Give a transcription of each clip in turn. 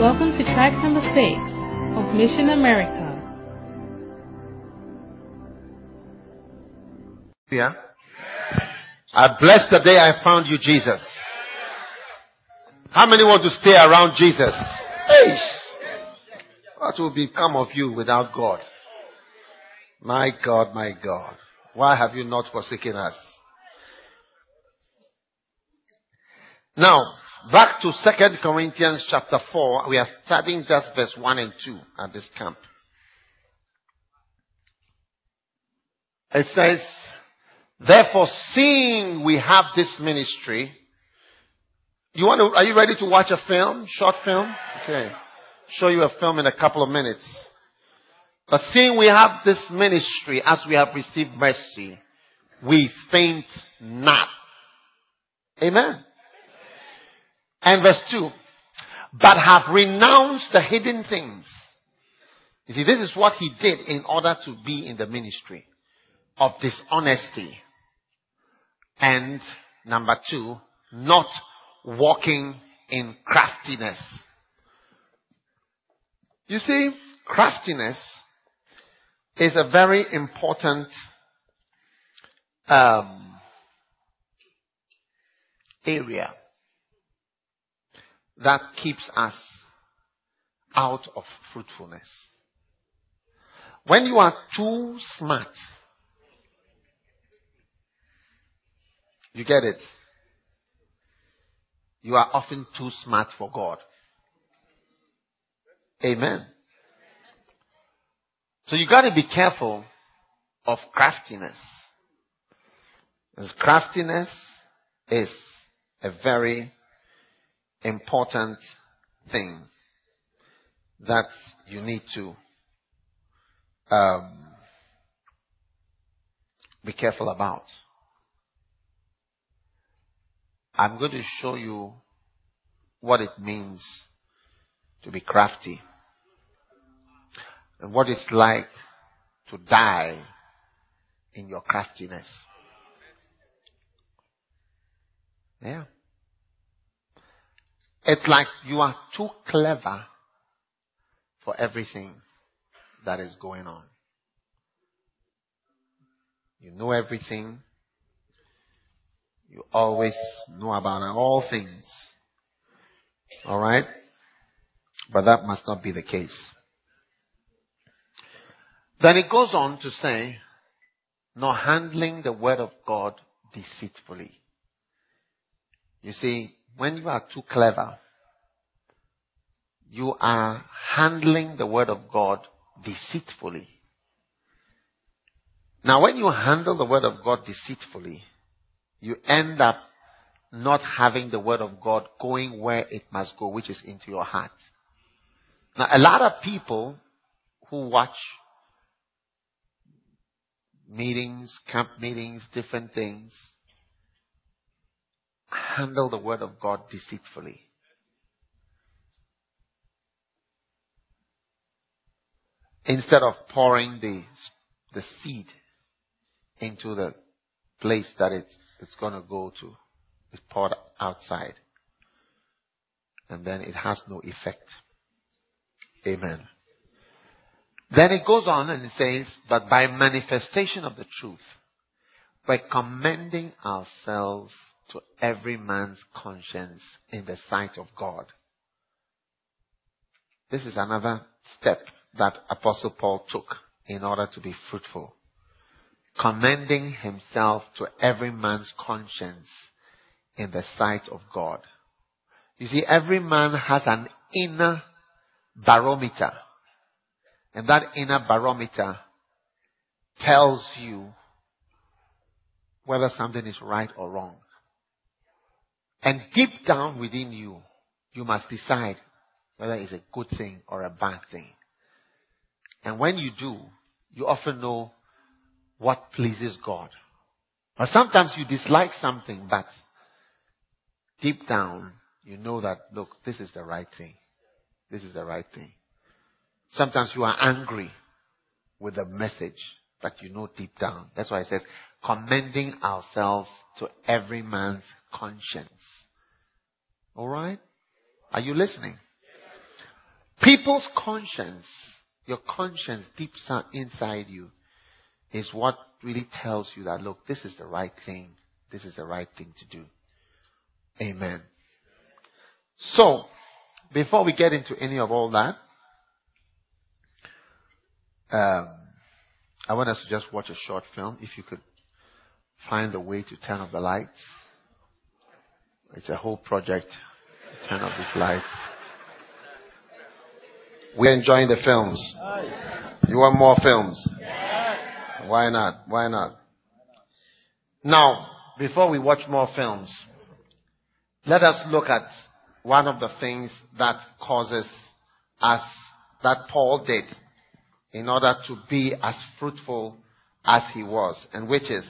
Welcome to track number six of Mission America. Yeah. I bless the day I found you, Jesus. How many want to stay around Jesus? Hey, what will become of you without God? My God, my God. Why have you not forsaken us? Now, back to Second Corinthians chapter 4. We are studying just verse 1 and 2 at this camp. It says, Therefore, seeing we have this ministry, you want to, are you ready to watch a film? Short film? Okay. Show you a film in a couple of minutes. But seeing we have this ministry as we have received mercy, we faint not. Amen. And verse 2. But have renounced the hidden things. You see, this is what he did in order to be in the ministry of dishonesty. And number two, not walking in craftiness. You see, craftiness is a very important um, area that keeps us out of fruitfulness. When you are too smart, you get it. You are often too smart for God. Amen. So you gotta be careful of craftiness. Because craftiness is a very important thing that you need to um, be careful about. I'm going to show you what it means to be crafty and what it's like to die in your craftiness. Yeah. It's like you are too clever for everything that is going on. You know everything. You always know about all things. Alright? But that must not be the case. Then it goes on to say, nor handling the word of God deceitfully. You see, when you are too clever, you are handling the word of God deceitfully. Now when you handle the word of God deceitfully, you end up not having the word of God going where it must go, which is into your heart. Now a lot of people who watch meetings, camp meetings, different things, handle the word of God deceitfully. Instead of pouring the, the seed into the place that it's, it's gonna go to, it's poured outside. And then it has no effect. Amen. Then it goes on and it says, but by manifestation of the truth, by commending ourselves to every man's conscience in the sight of God. This is another step that Apostle Paul took in order to be fruitful. Commending himself to every man's conscience in the sight of God. You see, every man has an inner barometer. And that inner barometer tells you whether something is right or wrong. And deep down within you, you must decide whether it's a good thing or a bad thing. And when you do, you often know what pleases God. But sometimes you dislike something, but deep down, you know that, look, this is the right thing. This is the right thing. Sometimes you are angry with the message, but you know deep down. That's why it says, commending ourselves to every man's conscience. Alright? Are you listening? People's conscience, your conscience deep inside you, is what really tells you that, look, this is the right thing. This is the right thing to do. Amen. So, before we get into any of all that, um, I want us to just watch a short film. If you could find a way to turn off the lights. It's a whole project to turn off these lights. We're enjoying the films. You want more films? Why not? Why not? Now, before we watch more films, let us look at one of the things that causes us, that Paul did in order to be as fruitful as he was, and which is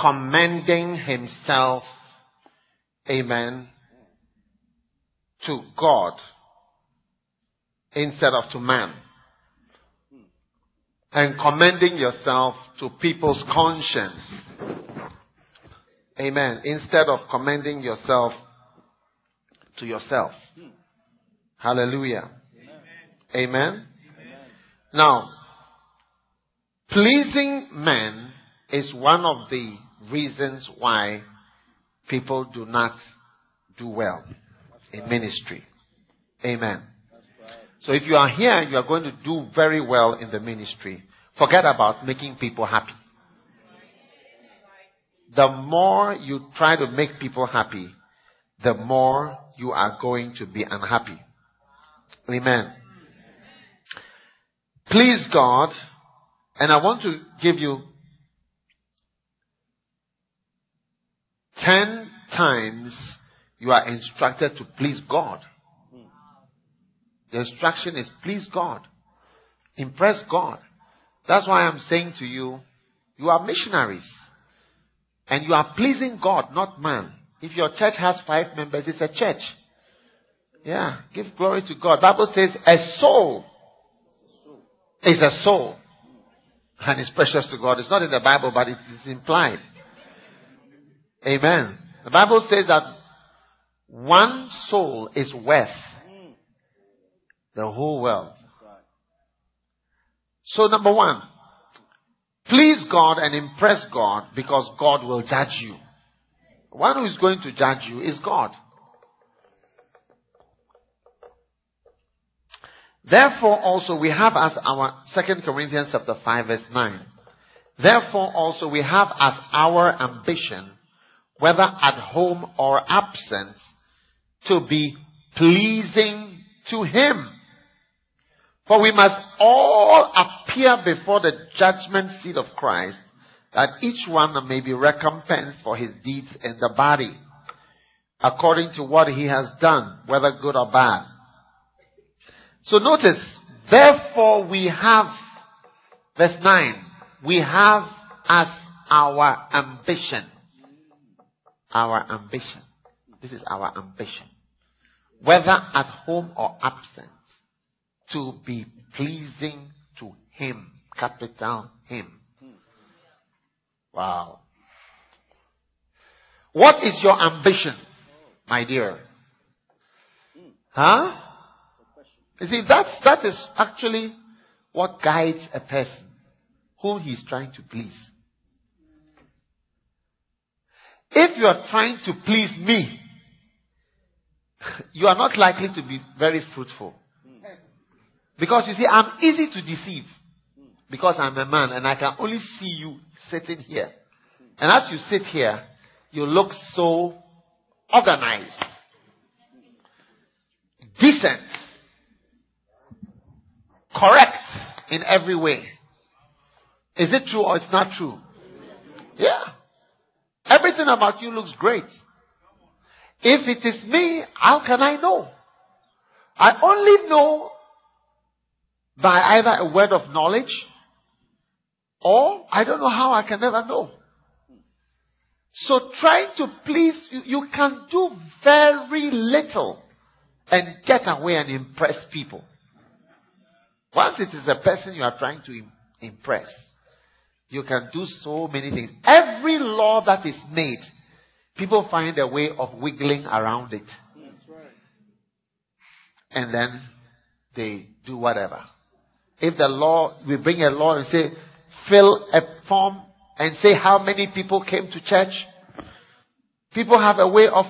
commending himself, amen, to God instead of to man. And commending yourself to people's conscience. Amen. Instead of commending yourself to yourself. Hallelujah. Amen. Amen. Now, pleasing men is one of the reasons why people do not do well in ministry. Amen. So if you are here, you are going to do very well in the ministry. Forget about making people happy. The more you try to make people happy, the more you are going to be unhappy. Amen. Please God, and I want to give you ten times you are instructed to please God. The instruction is please God. Impress God. That's why I'm saying to you, you are missionaries. And you are pleasing God, not man. If your church has five members, it's a church. Yeah, give glory to God. Bible says a soul is a soul. And it's precious to God. It's not in the Bible, but it is implied. Amen. The Bible says that one soul is worth the whole world. So number one, please God and impress God because God will judge you. One who is going to judge you is God. Therefore also we have as our 2 Corinthians chapter 5 verse 9. Therefore also we have as our ambition, whether at home or absent, to be pleasing to Him. For we must all appear before the judgment seat of Christ, that each one may be recompensed for his deeds in the body, according to what he has done, whether good or bad. So notice, therefore we have, verse 9, we have as our ambition, our ambition. This is our ambition. Whether at home or absent, to be pleasing to Him. Capital Him. Wow. What is your ambition, my dear? Huh? You see, that's, that is actually what guides a person whom he's trying to please. If you are trying to please me, you are not likely to be very fruitful. Because you see, I'm easy to deceive. Because I'm a man and I can only see you sitting here. And as you sit here, you look so organized, decent, correct in every way. Is it true or it's not true? Yeah. Everything about you looks great. If it is me, how can I know? I only know by either a word of knowledge or I don't know how I can never know. So trying to please you, you can do very little and get away and impress people. Once it is a person you are trying to impress, you can do so many things. Every law that is made, people find a way of wiggling around it. And then they do whatever. If the law, we bring a law and say, fill a form and say how many people came to church, people have a way of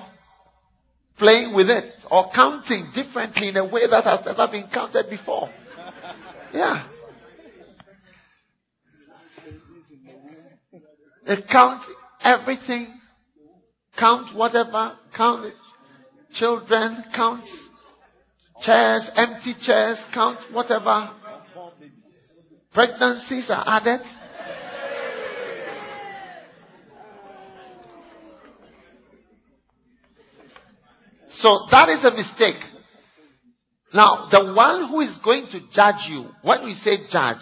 playing with it or counting differently in a way that has never been counted before. Yeah. They count everything, count whatever, count children, count chairs, empty chairs, count whatever. Pregnancies are added. So that is a mistake. Now, the one who is going to judge you, when we say judge,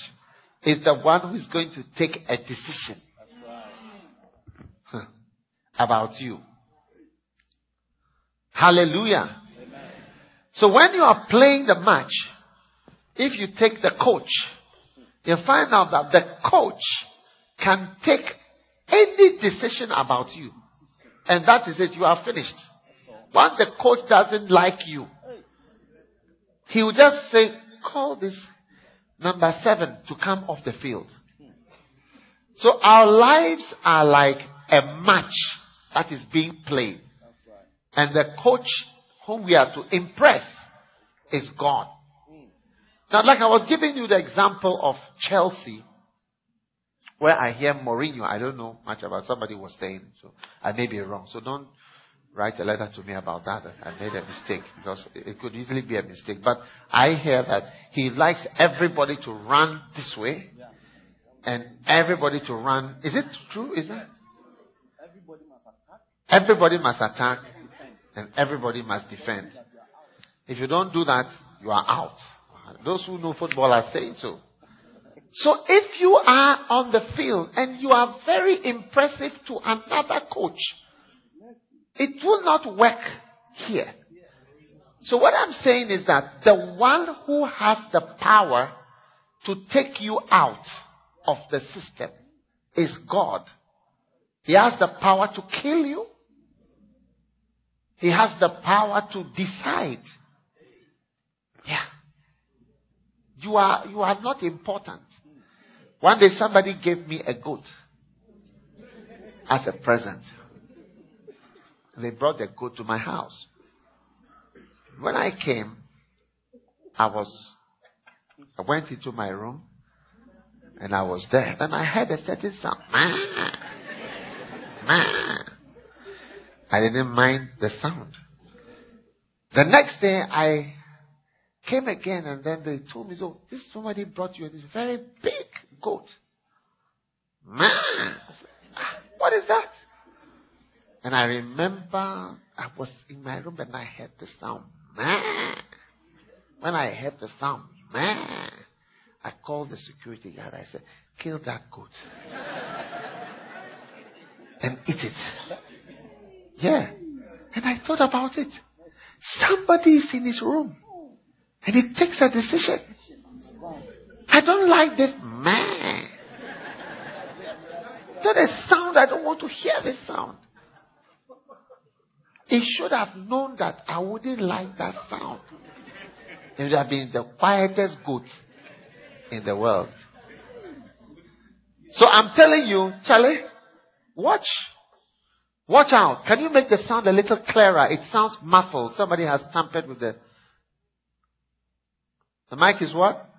is the one who is going to take a decision about you. Hallelujah. Amen. So when you are playing the match, if you take the coach, you find out that the coach can take any decision about you. And that is it. You are finished. Once the coach doesn't like you, he will just say, call this number seven to come off the field. So our lives are like a match that is being played. And the coach whom we are to impress is God. Now, like I was giving you the example of Chelsea, where I hear Mourinho, I don't know much about somebody was saying, so I may be wrong. So don't write a letter to me about that. I made a mistake because it could easily be a mistake. But I hear that he likes everybody to run this way and everybody to run. Is it true? Is it? Everybody must attack and everybody must defend. If you don't do that, you are out. Those who know football are saying so. So if you are on the field and you are very impressive to another coach, it will not work here. So what I'm saying is that the one who has the power to take you out of the system is God. He has the power to kill you. He has the power to decide. Yeah. You are, you are not important. One day somebody gave me a goat as a present. They brought the goat to my house. When I came, I was, I went into my room and I was there. Then I heard a certain sound. I didn't mind the sound. The next day I came again and then they told me, so this somebody brought you this very big goat. Man, ah, what is that? And I remember I was in my room and I heard the sound, man. When I heard the sound, man, I called the security guard. I said, kill that goat and eat it. Yeah. And I thought about it. Somebody is in his room and he takes a decision. I don't like this man. That a sound. I don't want to hear this sound. He should have known that I wouldn't like that sound. It would have been the quietest goat in the world. So I'm telling you, Charlie, watch. Watch out. Can you make the sound a little clearer? It sounds muffled. Somebody has tampered with the. The mic is what?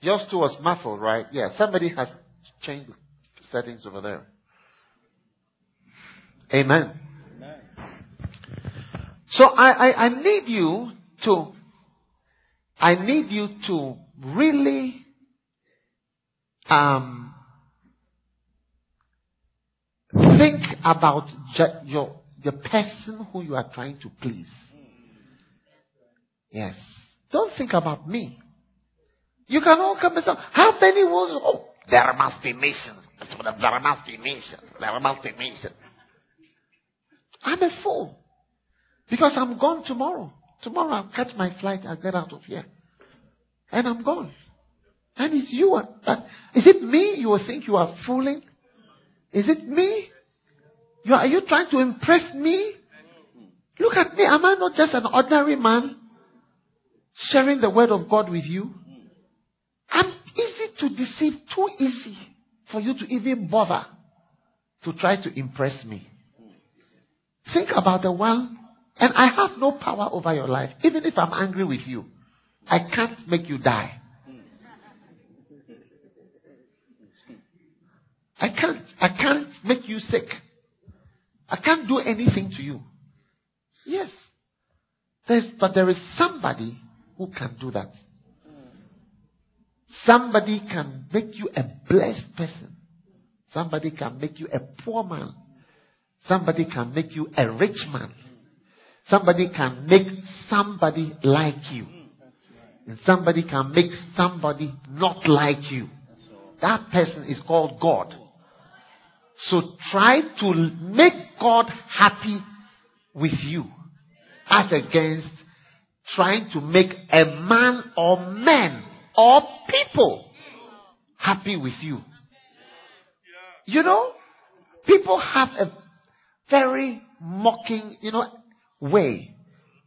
Yours too was muffled, right? Yeah. Somebody has changed settings over there. Amen. Amen. So I, I, I need you to, I need you to really, um, Think about your, the person who you are trying to please. Yes. Don't think about me. You can all come and say, how many will, oh, there must be nations. There must be nations. There must be nations. I'm a fool. Because I'm gone tomorrow. Tomorrow I'll catch my flight, I'll get out of here. And I'm gone. And it's you. Is it me you will think you are fooling? Is it me? You are, are you trying to impress me? Look at me. Am I not just an ordinary man? sharing the word of God with you. I'm easy to deceive, too easy for you to even bother to try to impress me. Think about the one, and I have no power over your life. Even if I'm angry with you, I can't make you die. I can't, I can't make you sick. I can't do anything to you. Yes. There's, but there is somebody who can do that. Somebody can make you a blessed person. Somebody can make you a poor man. Somebody can make you a rich man. Somebody can make somebody like you. And somebody can make somebody not like you. That person is called God. So try to make God happy with you as against trying to make a man or men or people happy with you. You know, people have a very mocking, you know, way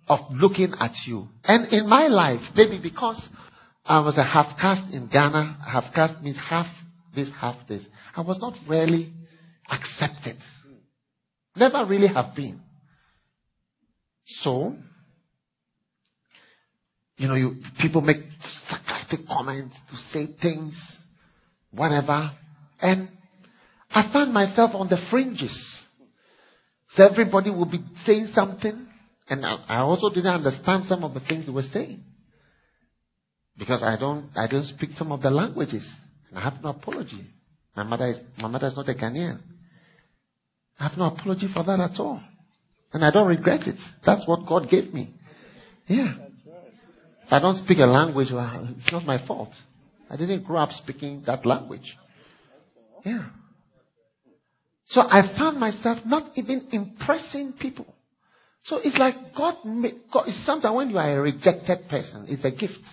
of looking at you. And in my life, maybe because I was a half caste in Ghana, half caste means half this, half this. I was not really accepted. Never really have been. So, you know, you, people make sarcastic comments to say things, whatever. And I found myself on the fringes. So everybody would be saying something, and I, I also didn't understand some of the things they were saying. Because I don't, I don't speak some of the languages. And I have no apology. My mother is, my mother is not a Ghanaian. I have no apology for that at all. And I don't regret it. That's what God gave me. Yeah. If I don't speak a language, it's not my fault. I didn't grow up speaking that language. Yeah. So I found myself not even impressing people. So it's like God, God it's sometimes when you are a rejected person, it's a gift.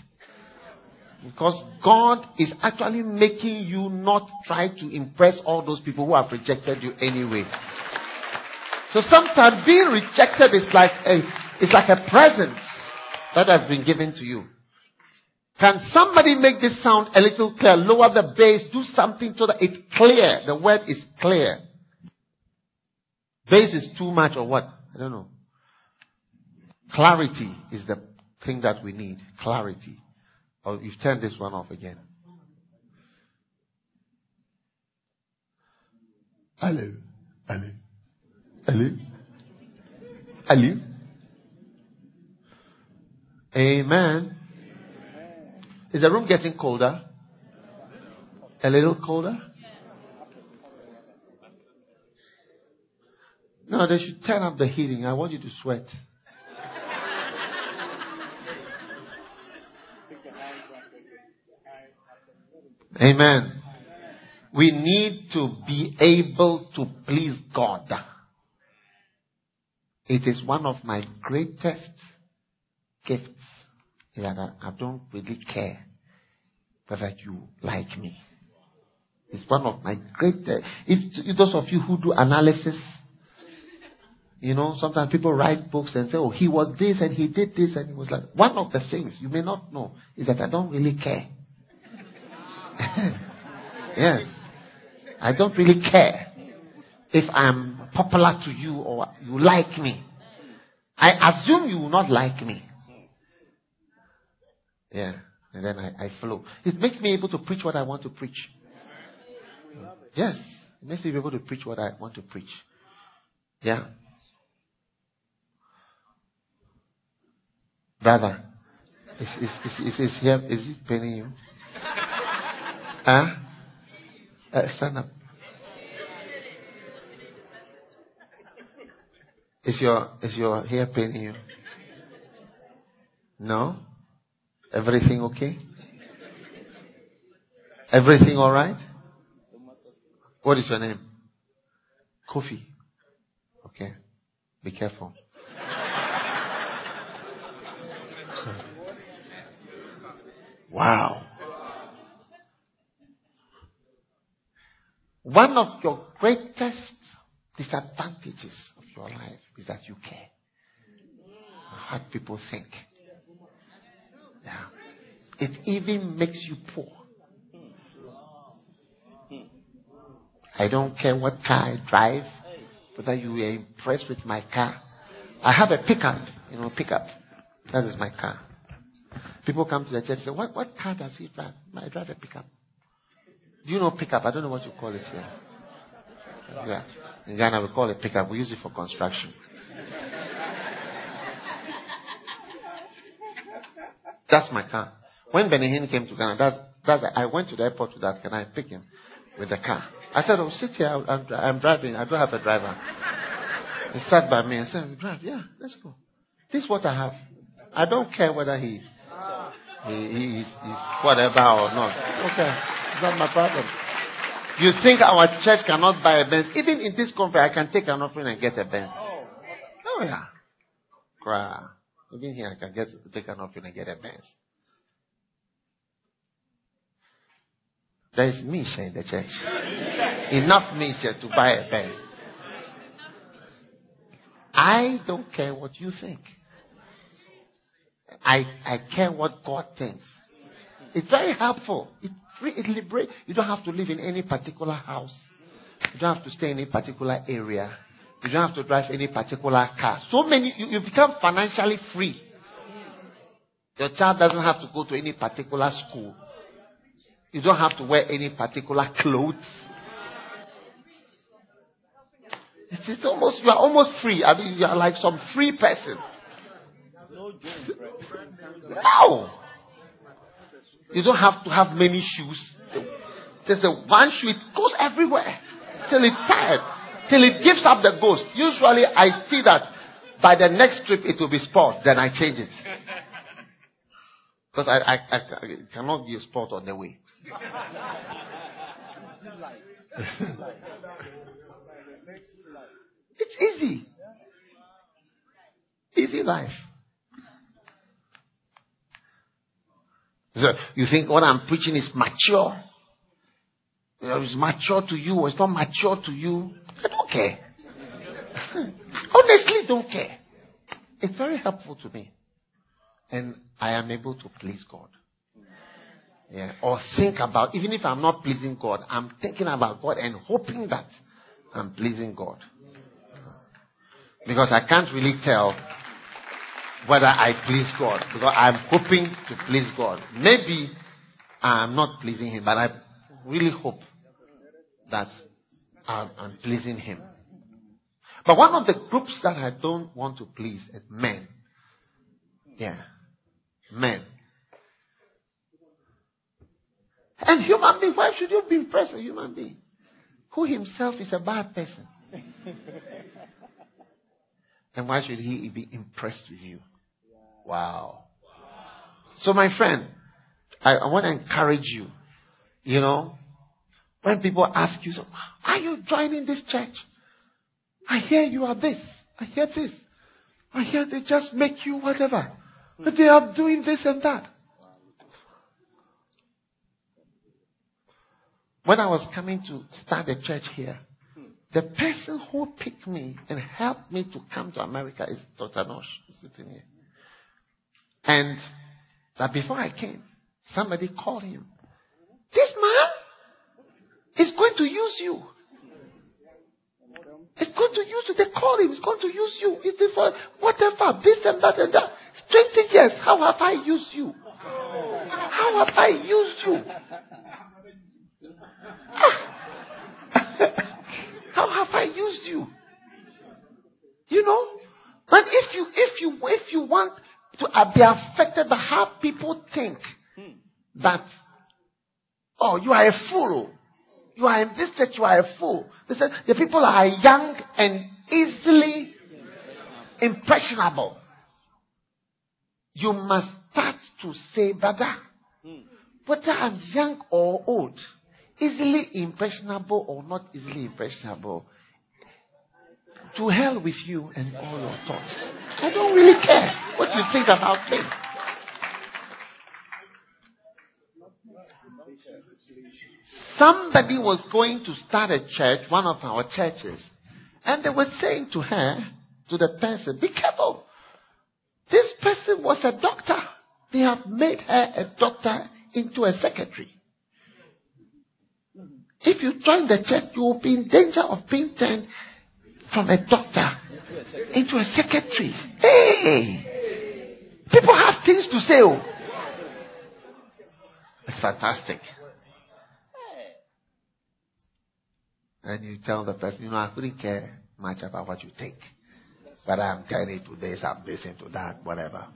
Because God is actually making you not try to impress all those people who have rejected you anyway. So sometimes being rejected is like a, it's like a present that has been given to you. Can somebody make this sound a little clear? Lower the bass, do something so that it's clear. The word is clear. Bass is too much or what? I don't know. Clarity is the thing that we need. Clarity. Oh, you've turned this one off again. Hello. Hello. Hello. Hello. Amen. Is the room getting colder? A little colder? No, they should turn up the heating. I want you to sweat. Amen. We need to be able to please God. It is one of my greatest gifts that I, don't really care whether you like me. It's one of my greatest. If, those of you who do analysis, you know, sometimes people write books and say, oh, he was this and he did this and he was like, one of the things you may not know is that I don't really care. yes. I don't really care if I'm popular to you or you like me. I assume you will not like me. Yeah. And then I, I flow. It makes me able to preach what I want to preach. Yes. It makes me able to preach what I want to preach. Yeah. Brother, is, is, is, is, is, here, is it paining you? Huh? Uh, stand up. Is your is your hair paining you? No? Everything okay? Everything all right? What is your name? Kofi. Okay. Be careful. wow. One of your greatest disadvantages of your life is that you care what people think. Yeah. It even makes you poor. I don't care what car I drive, whether you are impressed with my car. I have a pickup, you know, pickup. That is my car. People come to the church and say, what, what car does he drive? I drive a pickup. Do you know pickup? I don't know what you call it here. Yeah. In Ghana, we call it pickup. We use it for construction. That's my car. When Benny Hinn came to Ghana, that's, that's, I went to the airport with that. Can I pick him with the car? I said, oh, sit here. I'm, I'm driving. I don't have a driver. He sat by me and said, drive. Yeah, let's go. This is what I have. I don't care whether he, he, he is, is whatever or not. Okay. It's not my problem. You think our church cannot buy a Benz? Even in this conference, I can take an offering and get a Benz. Oh. oh yeah. Cry. Even here, I can get take an offering and get a Benz. There is Misha in the church. Enough Misha to buy a Benz. I don't care what you think. I, I care what God thinks. It's very helpful. It, it liberates. You don't have to live in any particular house. You don't have to stay in any particular area. You don't have to drive any particular car. So many, you, you become financially free. Your child doesn't have to go to any particular school. You don't have to wear any particular clothes. It's almost, you are almost free. I mean, you are like some free person. No. You don't have to have many shoes. There's the one shoe, it goes everywhere. Till it's tired. Till it gives up the ghost. Usually I see that by the next trip it will be sport. Then I change it. Because I, I, I, I cannot give sport on the way. it's easy. Easy life. So you think what I'm preaching is mature? It's mature to you or it's not mature to you? I don't care. Honestly, don't care. It's very helpful to me. And I am able to please God. Yeah. Or think about, even if I'm not pleasing God, I'm thinking about God and hoping that I'm pleasing God. Because I can't really tell whether I please God because I'm hoping to please God. Maybe I'm not pleasing Him, but I really hope that I'm, I'm pleasing Him. But one of the groups that I don't want to please is men. Yeah. Men. And human being, why should you be impressed a human being? Who himself is a bad person. and why should he be impressed with you? Wow. So, my friend, I, I want to encourage you. You know, when people ask you, so, are you joining this church? I hear you are this. I hear this. I hear they just make you whatever. But they are doing this and that. When I was coming to start a church here, the person who picked me and helped me to come to America is Dr. Nosh, sitting here. And that before I came, somebody called him. This man is going to use you. He's going to use you. They call him. He's going to use you. It's for whatever, this and that and that. 20 years. How have I used you? How have I used you? Ah. How have I used you? You know? But if you, if you, if you want to uh, be affected by how people think that, oh, you are a fool. You are in this church, you are a fool. They said the people are young and easily impressionable. You must start to say, brother, whether I'm young or old, easily impressionable or not easily impressionable, to hell with you and all your thoughts. I don't really care what you think about me. Somebody was going to start a church, one of our churches, and they were saying to her, to the person, be careful. This person was a doctor. they have made her a doctor into a secretary. If you join the church, you will be in danger of being turned from a doctor into a secretary. Hey! People have things to say. Oh. It's fantastic. And you tell the person, you know, I couldn't care much about what you think. But I'm you to this, I'm listening to that, whatever.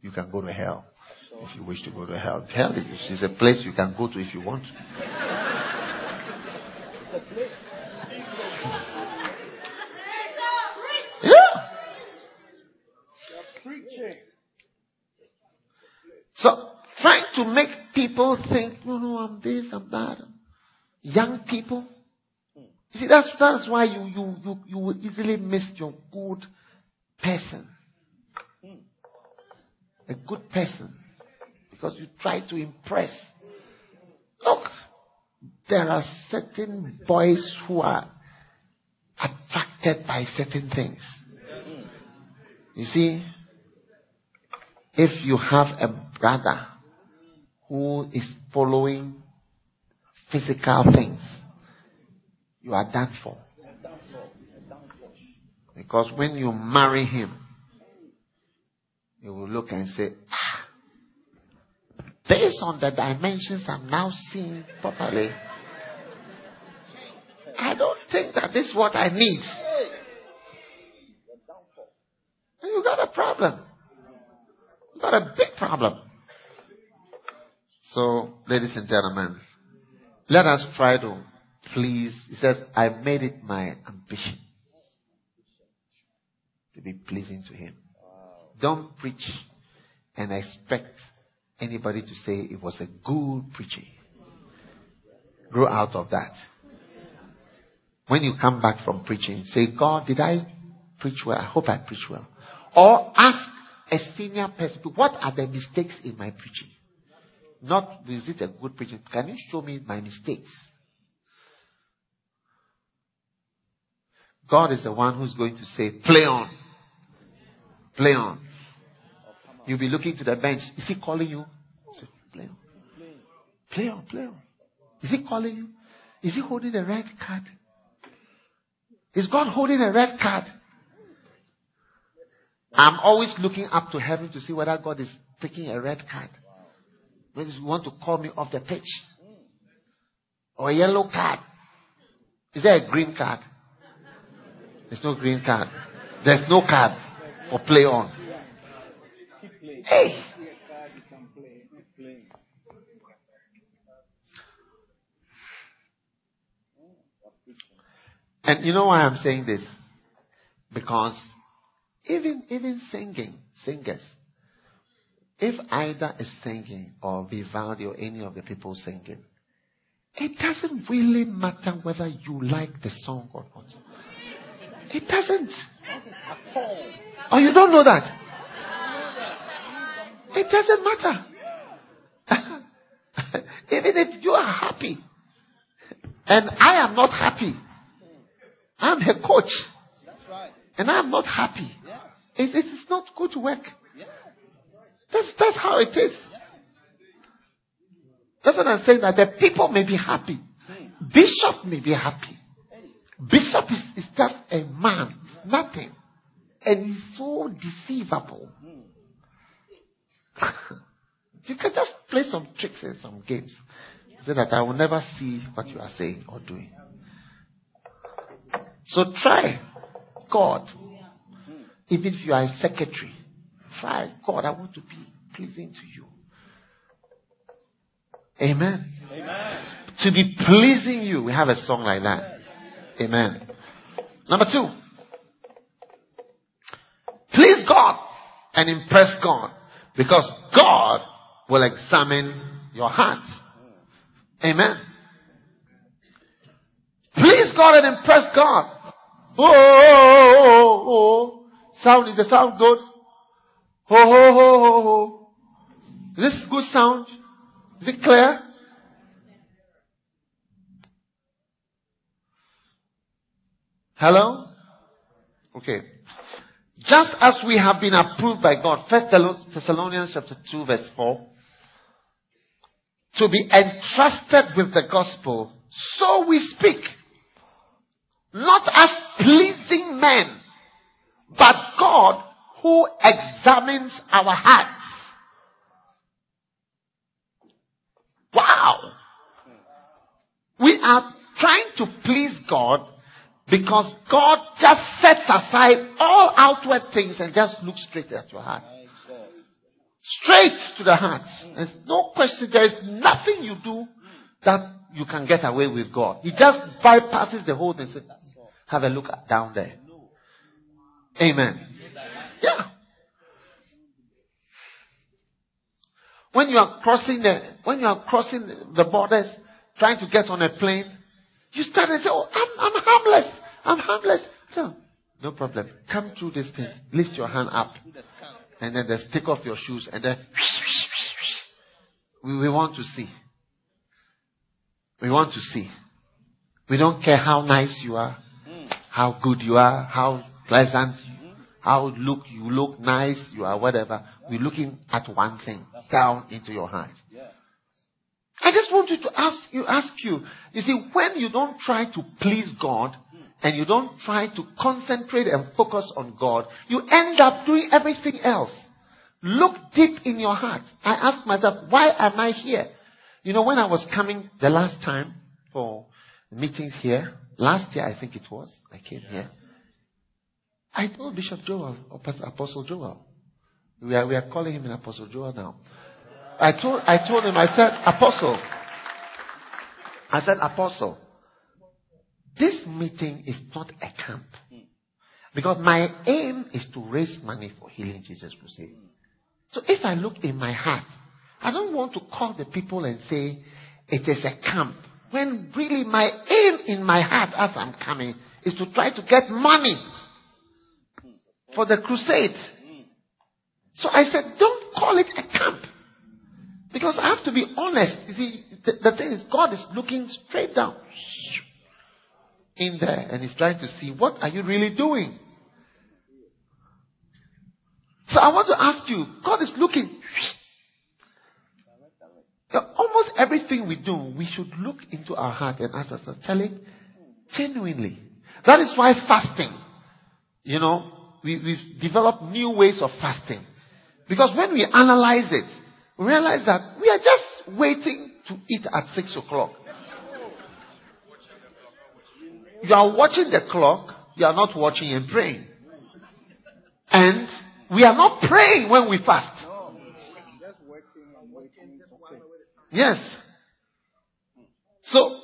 You can go to hell if you wish to go to hell. Hell is, a place you can go to if you want. yeah. So, trying to make people think, no, no, I'm this, I'm that. Young people, you see, that's, that's why you, you, you, you will easily miss your good person. A good person. Because you try to impress. Look, there are certain boys who are attracted by certain things. You see, if you have a brother who is following physical things, you are done for. Because when you marry him, you will look and say, ah, based on the dimensions I'm now seeing properly, I don't think that this is what I need. You got a problem. You got a big problem. So, ladies and gentlemen, let us try to please. He says, I made it my ambition to be pleasing to Him. Don't preach and expect anybody to say it was a good preaching. Grow out of that. When you come back from preaching, say, God, did I preach well? I hope I preach well. Or ask a senior person, what are the mistakes in my preaching? Not, is it a good preaching? Can you show me my mistakes? God is the one who's going to say, play on. Play on. You'll be looking to the bench. Is he calling you? Say, play on. Play on, play on. Is he calling you? Is he holding a red card? Is God holding a red card? I'm always looking up to heaven to see whether God is taking a red card. Whether you want to call me off the pitch. Or a yellow card. Is there a green card? There's no green card. There's no card for play on. Hey! And you know why I'm saying this? Because even even singing, singers, if Ida is singing or Vivaldi or any of the people singing, it doesn't really matter whether you like the song or not. It doesn't. Oh, you don't know that? It doesn't matter. Even if you are happy and I am not happy, I'm a coach and I'm not happy. It, it is not good work. That's, that's how it is. That's what I'm saying that the people may be happy. Bishop may be happy. Bishop is, is just a man, nothing. And he's so deceivable. you can just play some tricks and some games. So that I will never see what you are saying or doing. So try God. Even if you are a secretary, try God. I want to be pleasing to you. Amen. Amen. To be pleasing you. We have a song like that. Amen. Number two. Please God and impress God because God will examine your heart. Amen. Please God and impress God. Oh, oh, oh, oh. oh. Sound, is the sound good? Ho, ho, ho, ho, ho. Is this good sound? Is it clear? Hello? Okay. Just as we have been approved by God, First Thessalonians chapter 2 verse 4, to be entrusted with the gospel, so we speak, not as pleasing men, but God who examines our hearts. Wow! We are trying to please God because God just sets aside all outward things and just looks straight at your heart. Straight to the heart. There's no question. There is nothing you do that you can get away with God. He just bypasses the whole thing. Have a look down there. Amen. Yeah. When you are crossing the, when you are crossing the borders, trying to get on a plane, you start and say, oh, I'm, I'm harmless. I'm harmless. So, no problem. Come through this thing. Lift your hand up. And then just take off your shoes and then we, we want to see. We want to see. We don't care how nice you are, hmm. how good you are, how pleasant you, how look you look nice, you are whatever. We're looking at one thing, down into your heart. I just want you to ask you ask you. You see, when you don't try to please God hmm. and you don't try to concentrate and focus on God, you end up doing everything else. Look deep in your heart. I ask myself, why am I here? You know, when I was coming the last time for meetings here, last year I think it was, I came here. I told Bishop Joel, or Apostle Joel. We are, we are calling him an Apostle Joel now. I told, I told him, I said, Apostle. I said, Apostle, this meeting is not a camp. Because my aim is to raise money for Healing Jesus Crusade. So if I look in my heart, I don't want to call the people and say it is a camp. When really my aim in my heart as I'm coming is to try to get money for the crusade. So I said, don't call it a camp. Because I have to be honest. You see, the, the thing is, God is looking straight down in there and He's trying to see what are you really doing. So I want to ask you, God is looking. Almost everything we do, we should look into our heart and ask ourselves, Charlie, genuinely. That is why fasting, you know, we, we've developed new ways of fasting. Because when we analyze it, we realize that we are just waiting to eat at six o'clock. You are watching the clock, you are not watching and praying. And we are not praying when we fast. Yes. So,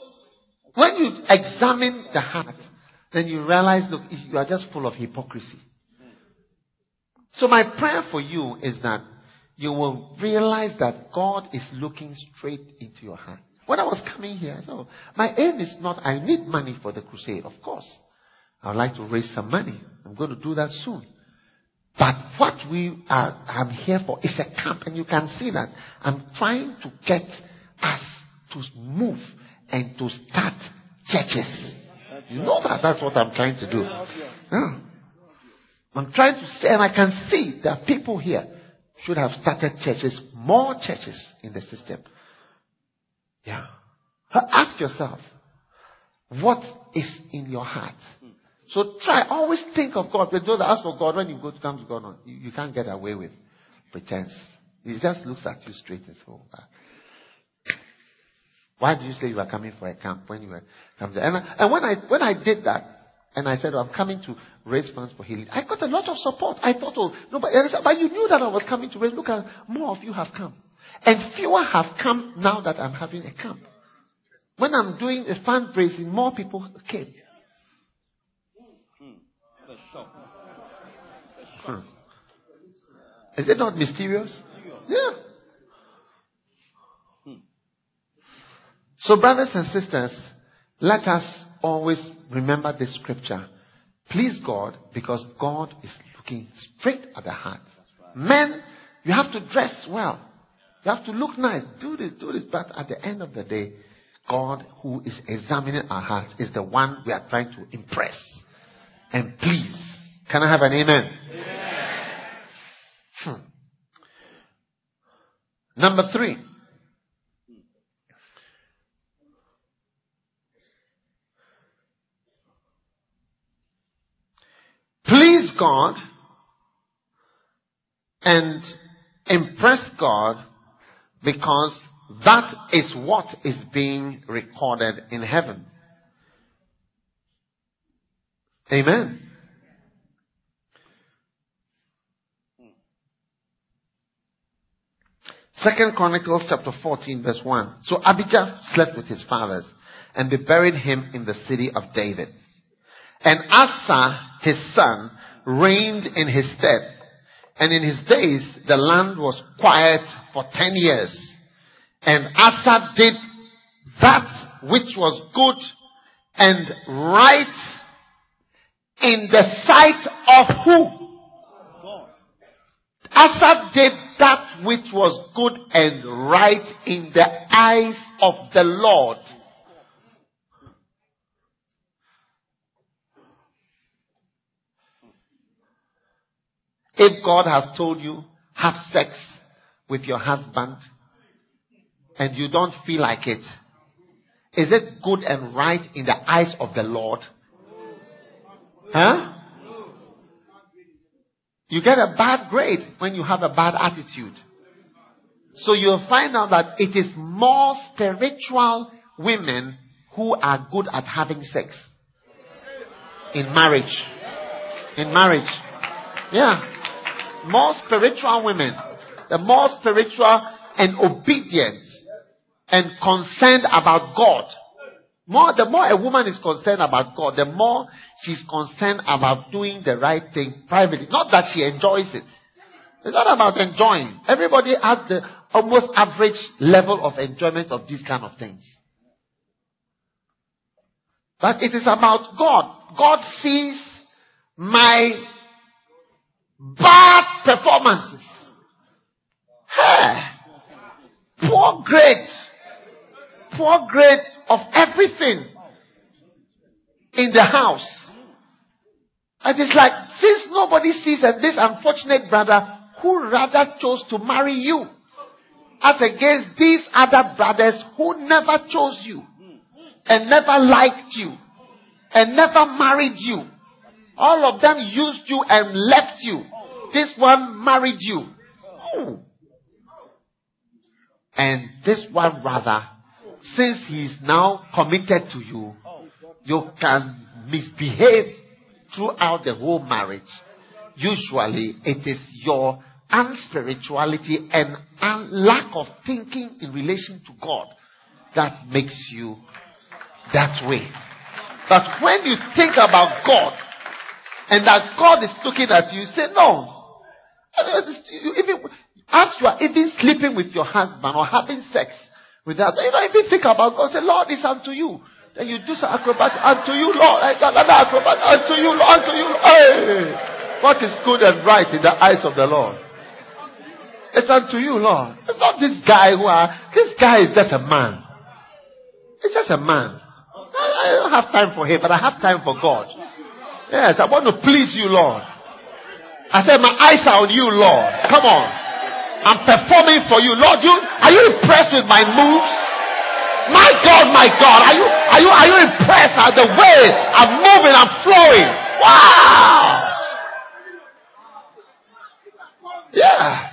when you examine the heart, then you realize, look, you are just full of hypocrisy. So my prayer for you is that you will realize that God is looking straight into your heart. When I was coming here, I said, oh, my aim is not, I need money for the crusade, of course. I would like to raise some money. I'm going to do that soon. But what we are, I'm here for is a camp, and you can see that I'm trying to get us to move and to start churches. You know that that's what I'm trying to do. Yeah. I'm trying to say, and I can see that people here should have started churches, more churches in the system. Yeah. Ask yourself, what is in your heart? So try, always think of God. But don't ask for God when you go to come to God. You, you can't get away with pretense. He just looks at you straight and says, oh, why do you say you are coming for a camp when you were coming? And, and when I when I did that, and I said, oh, I'm coming to raise funds for healing. I got a lot of support. I thought, oh, no, but, but you knew that I was coming to raise. Look at more of you have come. And fewer have come now that I'm having a camp. When I'm doing a fundraising, more people came. Hmm. Is it not mysterious? Yeah. So, brothers and sisters, let us always remember this scripture. Please God because God is looking straight at the heart. Men, you have to dress well. You have to look nice. Do this, do this. But at the end of the day, God who is examining our hearts is the one we are trying to impress and please Can I have an amen? Hmm. Number three. Please God and impress God because that is what is being recorded in heaven. Amen. Second Chronicles chapter 14 verse 1. So Abijah slept with his fathers and they buried him in the city of David. And Asa, his son, reigned in his stead. And in his days, the land was quiet for ten years. And Asa did that which was good and right in the sight of who? Asa did that which was good and right in the eyes of the Lord. If God has told you, have sex with your husband, and you don't feel like it, is it good and right in the eyes of the Lord? Huh? You get a bad grade when you have a bad attitude. So you'll find out that it is more spiritual women who are good at having sex. In marriage. In marriage. Yeah. More spiritual women. The more spiritual and obedient and concerned about God more, the more a woman is concerned about God, the more she's concerned about doing the right thing privately. Not that she enjoys it. It's not about enjoying. Everybody has the almost average level of enjoyment of these kind of things. But it is about God. God sees my bad performances. Poor grade. Poor grade of everything in the house. And it's like, since nobody sees and this unfortunate brother who rather chose to marry you as against these other brothers who never chose you and never liked you and never married you. All of them used you and left you. This one married you. Oh. And this one rather since he is now committed to you, you can misbehave throughout the whole marriage. Usually, it is your unspirituality and un- lack of thinking in relation to God that makes you that way. But when you think about God and that God is looking at you, say, No. Even, as you are even sleeping with your husband or having sex, Without, you don't even think about God. Say, Lord, it's unto you. Then you do some acrobat unto you, Lord. I got another acrobat unto you, Lord, unto you. Hey, what is good and right in the eyes of the Lord? It's unto you, Lord. It's not this guy who are, this guy is just a man. It's just a man. I don't have time for him, but I have time for God. Yes, I want to please you, Lord. I said, my eyes are on you, Lord. Come on. I'm performing for you. Lord, you are you impressed with my moves? My God, my God, are you are you are you impressed at the way I'm moving, I'm flowing? Wow! Yeah.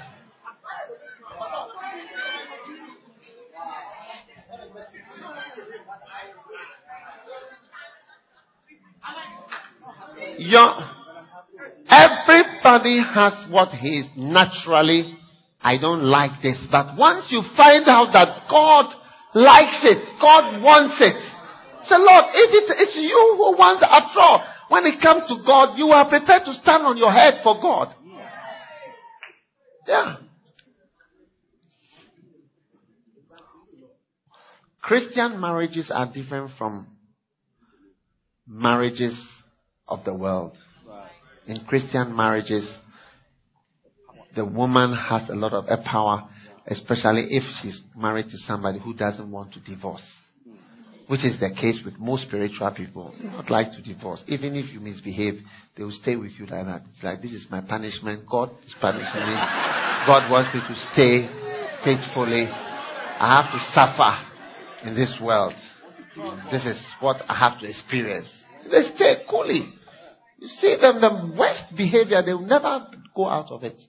Your, everybody has what he is naturally I don't like this. But once you find out that God likes it, God wants it, say, Lord, if it's, it's you who wants it, after all, when it comes to God, you are prepared to stand on your head for God. Yeah. Christian marriages are different from marriages of the world. In Christian marriages, the woman has a lot of power, especially if she's married to somebody who doesn't want to divorce. Which is the case with most spiritual people. They not like to divorce. Even if you misbehave, they will stay with you like that. It's like, this is my punishment. God is punishing me. God wants me to stay faithfully. I have to suffer in this world. This is what I have to experience. They stay coolly. You see them, the worst behavior, they will never go out of it.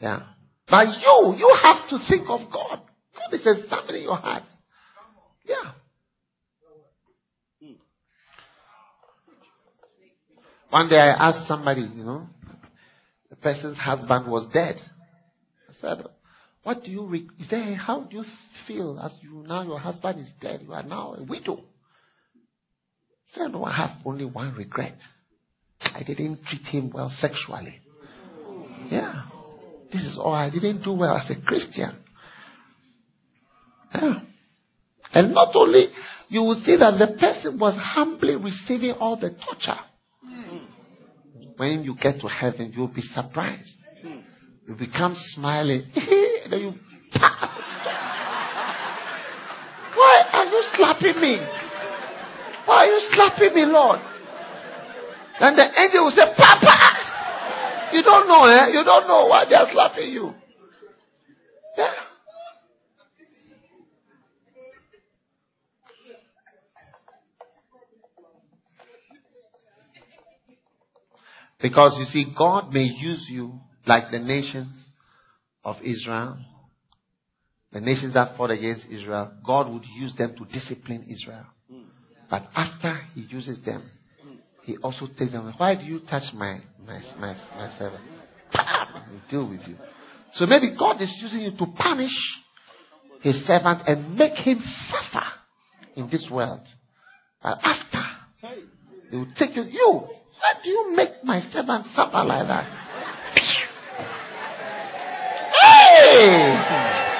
Yeah. But you, you have to think of God. God is examining your heart. Yeah. One day I asked somebody, you know, the person's husband was dead. I said, what do you, re-? he said, how do you feel as you now your husband is dead? You are now a widow. I said, no, I have only one regret. I didn't treat him well sexually. Yeah. This is all I didn't do well as a Christian. Yeah. And not only, you will see that the person was humbly receiving all the torture. When you get to heaven, you'll be surprised. You become smiling. then you Why are you slapping me? Why are you slapping me, Lord? Then the angel will say, Papa! You don't know, eh? You don't know why they are slapping you. Yeah. Because you see, God may use you like the nations of Israel. The nations that fought against Israel, God would use them to discipline Israel. But after He uses them, He also takes them. Why do you touch my my my, my servant? He deal with you. So maybe God is using you to punish His servant and make him suffer in this world. But after, He will take you. You why do you make my servant suffer like that?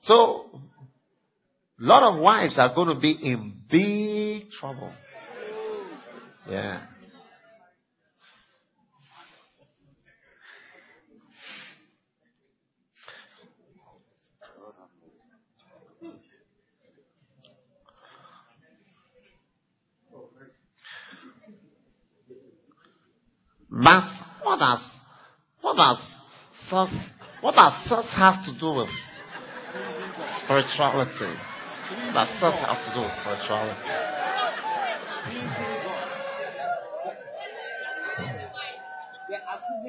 So, lot of wives are going to be in big trouble. Yeah. But what does what does sex what does sex have to do with spirituality? Does sex have to do with spirituality?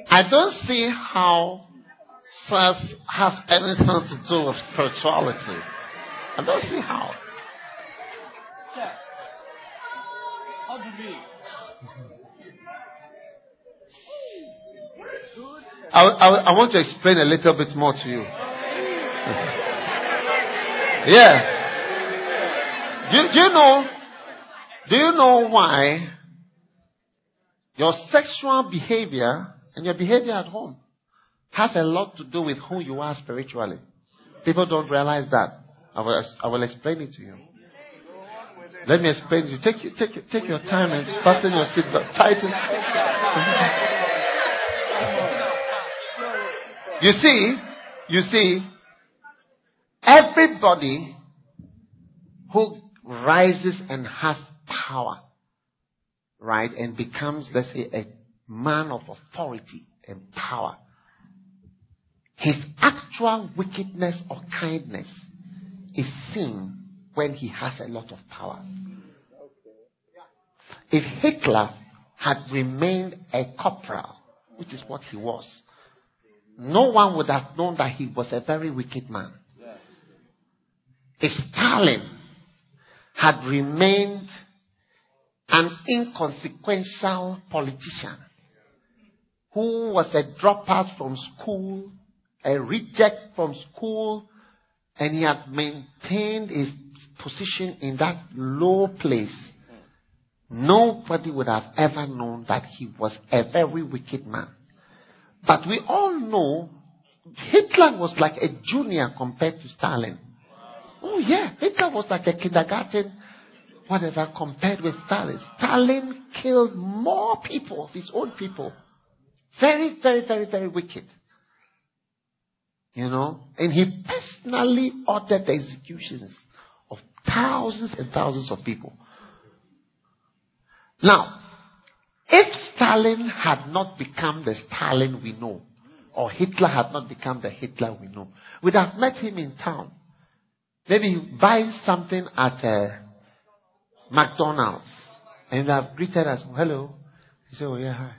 I don't see how sex has anything to do with spirituality. I don't see how. How do you? I, I, I want to explain a little bit more to you. yeah. Do, do you know? Do you know why your sexual behavior and your behavior at home has a lot to do with who you are spiritually? People don't realize that. I will, I will explain it to you. Let me explain to you. Take, take, take your time and fasten your seatbelt. Tighten. You see, you see, everybody who rises and has power, right, and becomes, let's say, a man of authority and power, his actual wickedness or kindness is seen when he has a lot of power. If Hitler had remained a corporal, which is what he was, no one would have known that he was a very wicked man. If Stalin had remained an inconsequential politician who was a dropout from school, a reject from school, and he had maintained his position in that low place, nobody would have ever known that he was a very wicked man. But we all know Hitler was like a junior compared to Stalin. Oh yeah, Hitler was like a kindergarten, whatever, compared with Stalin. Stalin killed more people of his own people. Very, very, very, very wicked. You know? And he personally ordered the executions of thousands and thousands of people. Now, if Stalin had not become the Stalin we know, or Hitler had not become the Hitler we know, we'd have met him in town. Maybe he buys something at uh, McDonald's and they have greeted us, hello. He said, oh yeah, hi.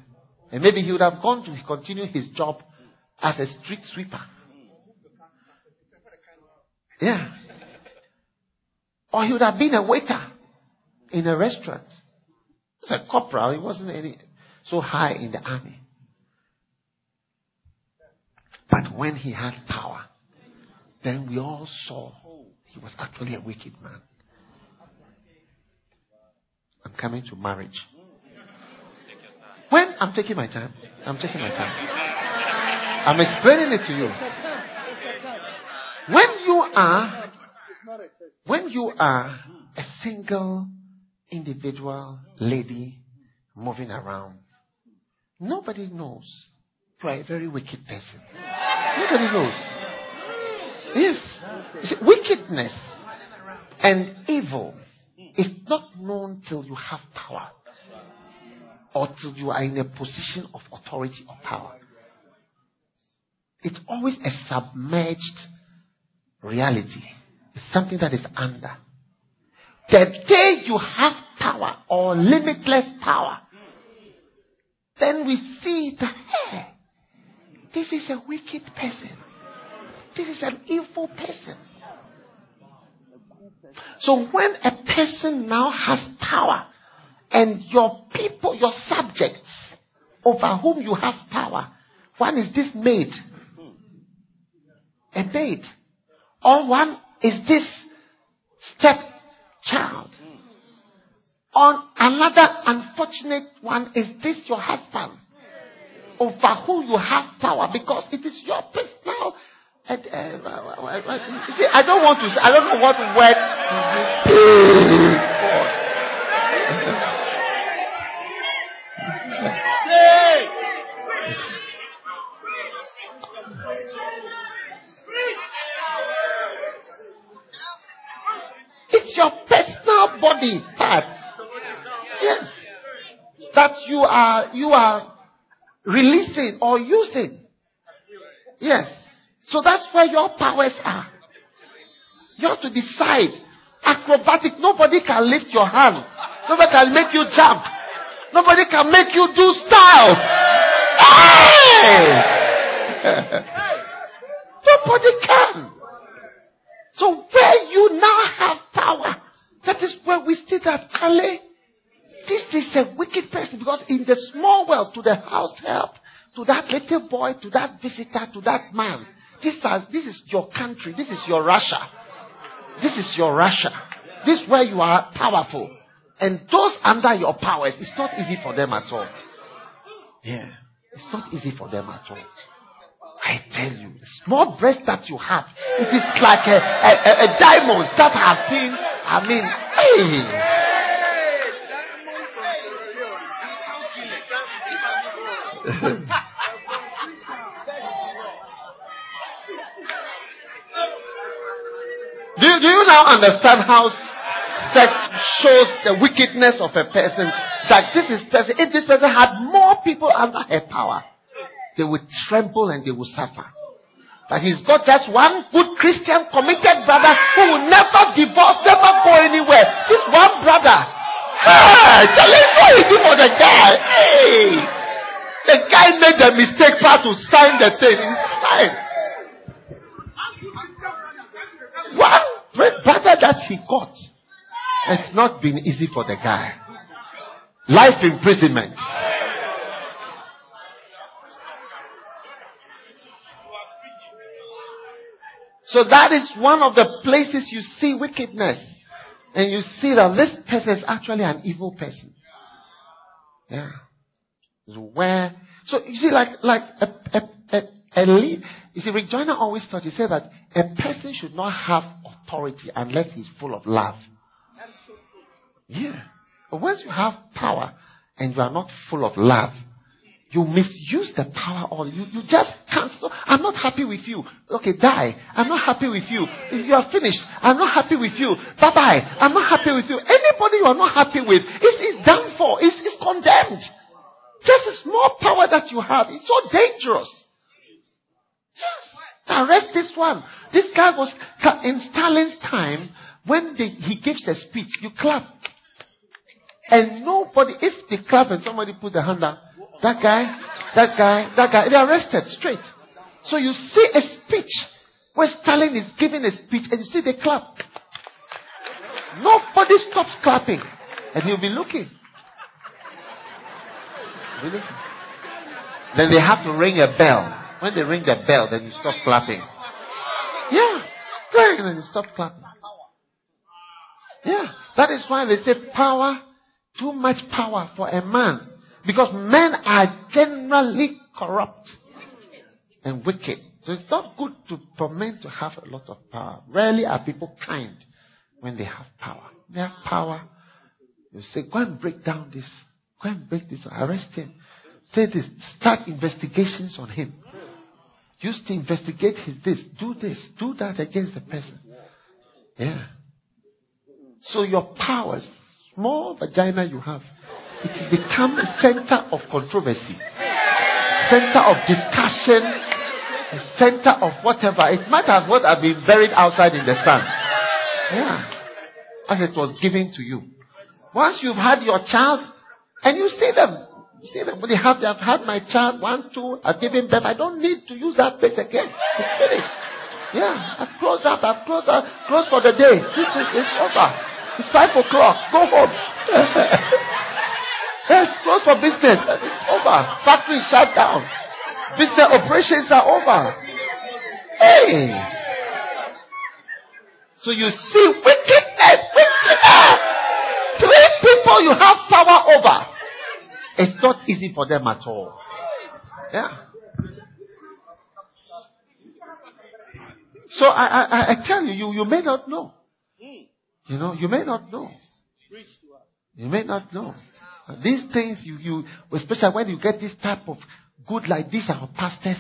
And maybe he would have gone to continue his job as a street sweeper. Yeah. Or he would have been a waiter in a restaurant. He's a corporal. He wasn't any so high in the army. But when he had power, then we all saw he was actually a wicked man. I'm coming to marriage. When I'm taking my time, I'm taking my time. I'm explaining it to you. When you are, when you are a single individual lady moving around, nobody knows you are a very wicked person. Nobody knows. Yes. See, wickedness and evil is not known till you have power or till you are in a position of authority or power. It's always a submerged reality. It's something that is under. The day you have power or limitless power, then we see that, hey, this is a wicked person. This is an evil person. So when a person now has power and your people, your subjects over whom you have power, one is this maid. A maid. Or one is this stepchild. On another unfortunate one is this your husband over who you have power because it is your personal. Uh, see, I don't want to. Say, I don't know what word. to use. It's your personal body parts. Yes. That you are, you are releasing or using. Yes. So that's where your powers are. You have to decide. Acrobatic. Nobody can lift your hand. Nobody can make you jump. Nobody can make you do style. Hey! Nobody can. So where you now have power, that is where we see that Ali, this is a wicked person because in the small world, to the house help, to that little boy, to that visitor, to that man, this, are, this is your country, this is your Russia. This is your Russia. This is where you are powerful. And those under your powers, it's not easy for them at all. Yeah. It's not easy for them at all. I tell you, the small breast that you have, it is like a, a, a diamond that have been, I mean, hey. Do, you, do you now understand how sex shows the wickedness of a person? That this is person, if this person had more people under her power, they would tremble and they would suffer. But he's got just one good Christian committed brother who will never divorce, never go anywhere. This one brother. Hey, tell him what he the guy. Hey, the guy made the mistake part to sign the thing. It's fine. One brother that he got. It's not been easy for the guy. Life imprisonment. So that is one of the places you see wickedness. And you see that this person is actually an evil person. Yeah. Where, so you see like, like a, a, a, a lead, you see Rick Joyner always taught, he said that a person should not have authority unless he's full of love. Yeah. But once you have power and you are not full of love, you misuse the power or you, you just cancel. I'm not happy with you. Okay, die. I'm not happy with you. You are finished. I'm not happy with you. Bye bye. I'm not happy with you. Anybody you are not happy with is, is done for. Is, is condemned. Just a small power that you have. It's so dangerous. Arrest this one. This guy was in Stalin's time when they, he gives a speech. You clap. And nobody, if they clap and somebody put their hand down, that guy, that guy, that guy, they're arrested straight. So you see a speech where Stalin is giving a speech and you see they clap. Nobody stops clapping. And he'll be looking. Be looking. Then they have to ring a bell. When they ring the bell, then you stop clapping. Yeah. Then you stop clapping. Yeah. That is why they say power, too much power for a man because men are generally corrupt and wicked. So it's not good to, for men to have a lot of power. Rarely are people kind when they have power. They have power. You say, go and break down this. Go and break this. Arrest him. Say this. Start investigations on him. Use to investigate his this. Do this. Do that against the person. Yeah. So your powers, small vagina you have, it has become a center of controversy, center of discussion, a center of whatever. It might have what have been buried outside in the sun. Yeah. As it was given to you. Once you've had your child, and you see them, you see they have, they have had my child, one, two, I've given birth. I don't need to use that place again. It's finished. Yeah, I've closed up, I've closed up, closed for the day. It's, it's over. It's five o'clock. Go home. Yes, closed for business. It's over. Factory shut down. Business operations are over. Hey. So you see wickedness, wickedness. Three people you have power over. It's not easy for them at all. Yeah. So I, I, I tell you, you, you may not know. You know, you may not know. You may not know. These things you, you, especially when you get this type of good like these are pastors.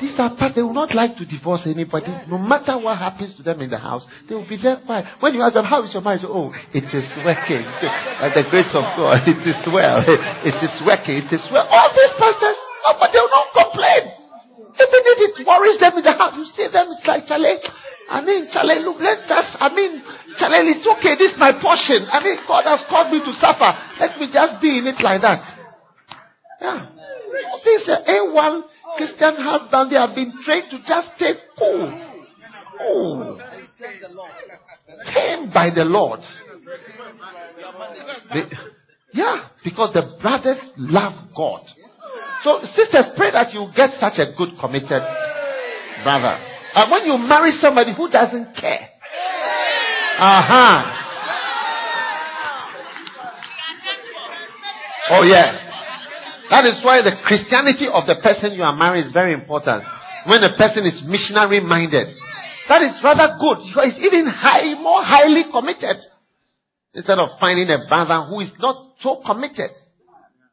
These are pastors, they will not like to divorce anybody. No matter what happens to them in the house, they will be there quiet. When you ask them, how is your marriage? Oh, it is working. By the grace of God, it is well. It is working. It is well. All these pastors, oh, but they will not complain. Even if it worries them in the house, you see them, it's like, Charlie, I mean, Charlie, look, let us, I mean, Charlie, it's okay. This is my portion. I mean, God has called me to suffer. Let me just be in it like that. Yeah. This A1 Christian husband, they have been trained to just take cool. Cool. Tamed by the Lord. They, yeah, because the brothers love God. So, sisters, pray that you get such a good, committed brother. And when you marry somebody who doesn't care, uh-huh. Oh yeah. That is why the Christianity of the person you are marrying is very important. When a person is missionary minded, that is rather good. He's even high, more highly committed. Instead of finding a brother who is not so committed.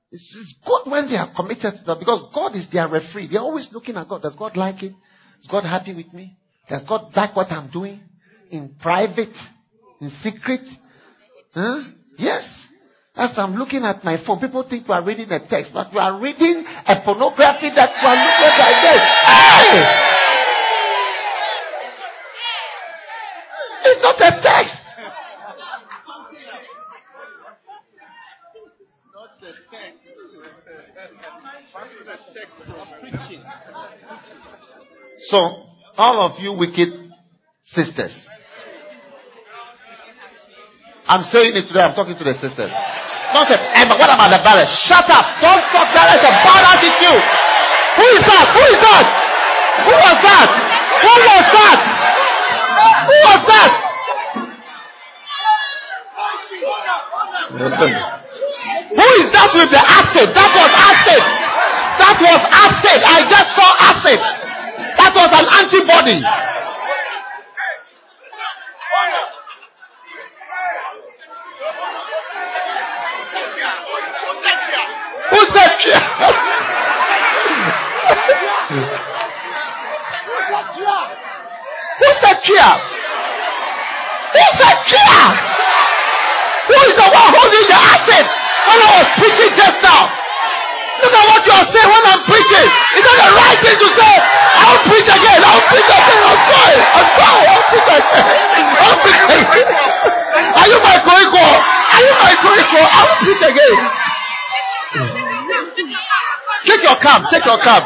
It's good when they are committed to that because God is their referee. They're always looking at God. Does God like it? Is God happy with me? Does God like what I'm doing? In private? In secret? Huh? Yes. As I'm looking at my phone, people think we are reading a text, but we are reading a pornography that we are looking at this. Hey! It's not a text. So, all of you wicked sisters. I'm saying it today. I'm talking to the sisters. Don't say, Emma, what about the brother? Shut up. Don't talk that. It's a bad attitude. Who is that? Who is that? Who was that? Who was that? Who was that? Who is that with the acid? That was acid. That was acid. I just saw acid. That was an antibody. Who said said cheer? Who said cheer? Who is the one holding the acid when I was preaching just now? Look at what you are saying when I'm preaching. Is that the right thing to say? I'll preach again. I'll preach again. I'm sorry. I'm sorry. I'll preach again. I'll preach again. Are you my Koiko? Are you my Koiko? I'll preach again. Take your camp. Take your camp.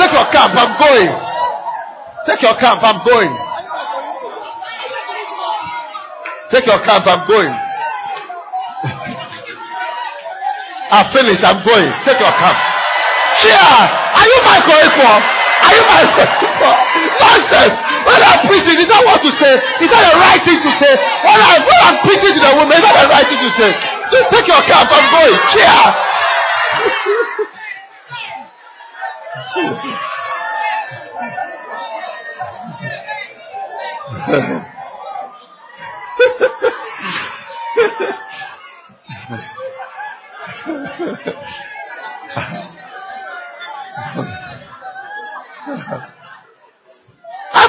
Take your camp. I'm going. Take your camp. I'm going. Take your camp. I'm going. I finish. I'm going. Take your camp. Cheer. Are you my Koiko? Are you my Koiko? Nonsense. When I'm preaching, is that what to say? Is that the right thing to say? When, I'm, when I'm preaching to the woman, is that the right thing to say? Just take your camp. I'm going. Cheer. I'm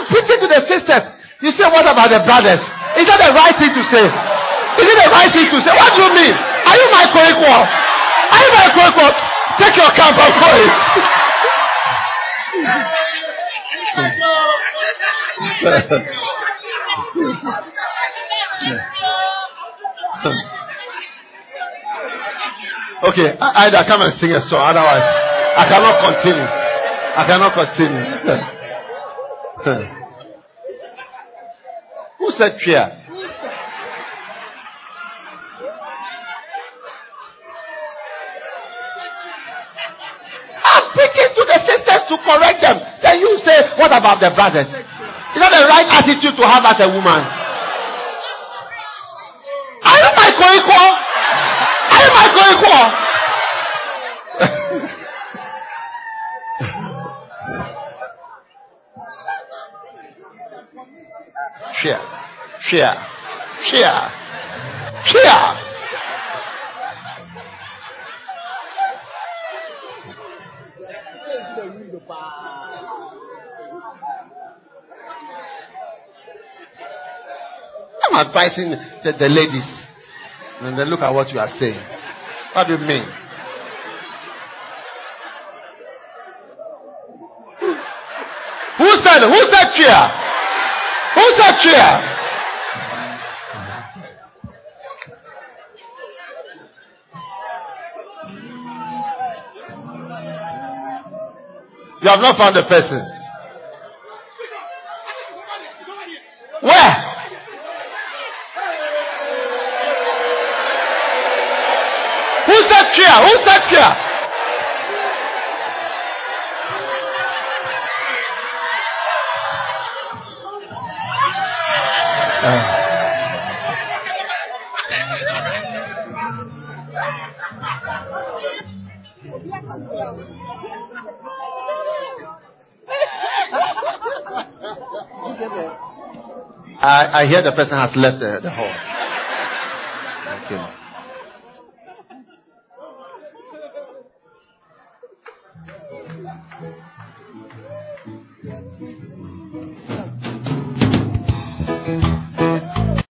preaching to the sisters. You say, what about the brothers? Is that the right thing to say? Is it the right thing to say? What do you mean? Are you my co-equal? Are you my co-equal? Take your camp and go. okay, either come and sing a song, otherwise I cannot continue. I cannot continue. Who said fear? Preaching to the sisters to correct them. Then you say, what about the brothers? Is that the right attitude to have as a woman? Are you my co-equal? Are you my co-equal? share, share, share, share. I'm advising the, the ladies. And then look at what you are saying. What do you mean? Who said, who said fear? Who said fear? You have not found the person. I, hear the person has left the, the hall. Okay.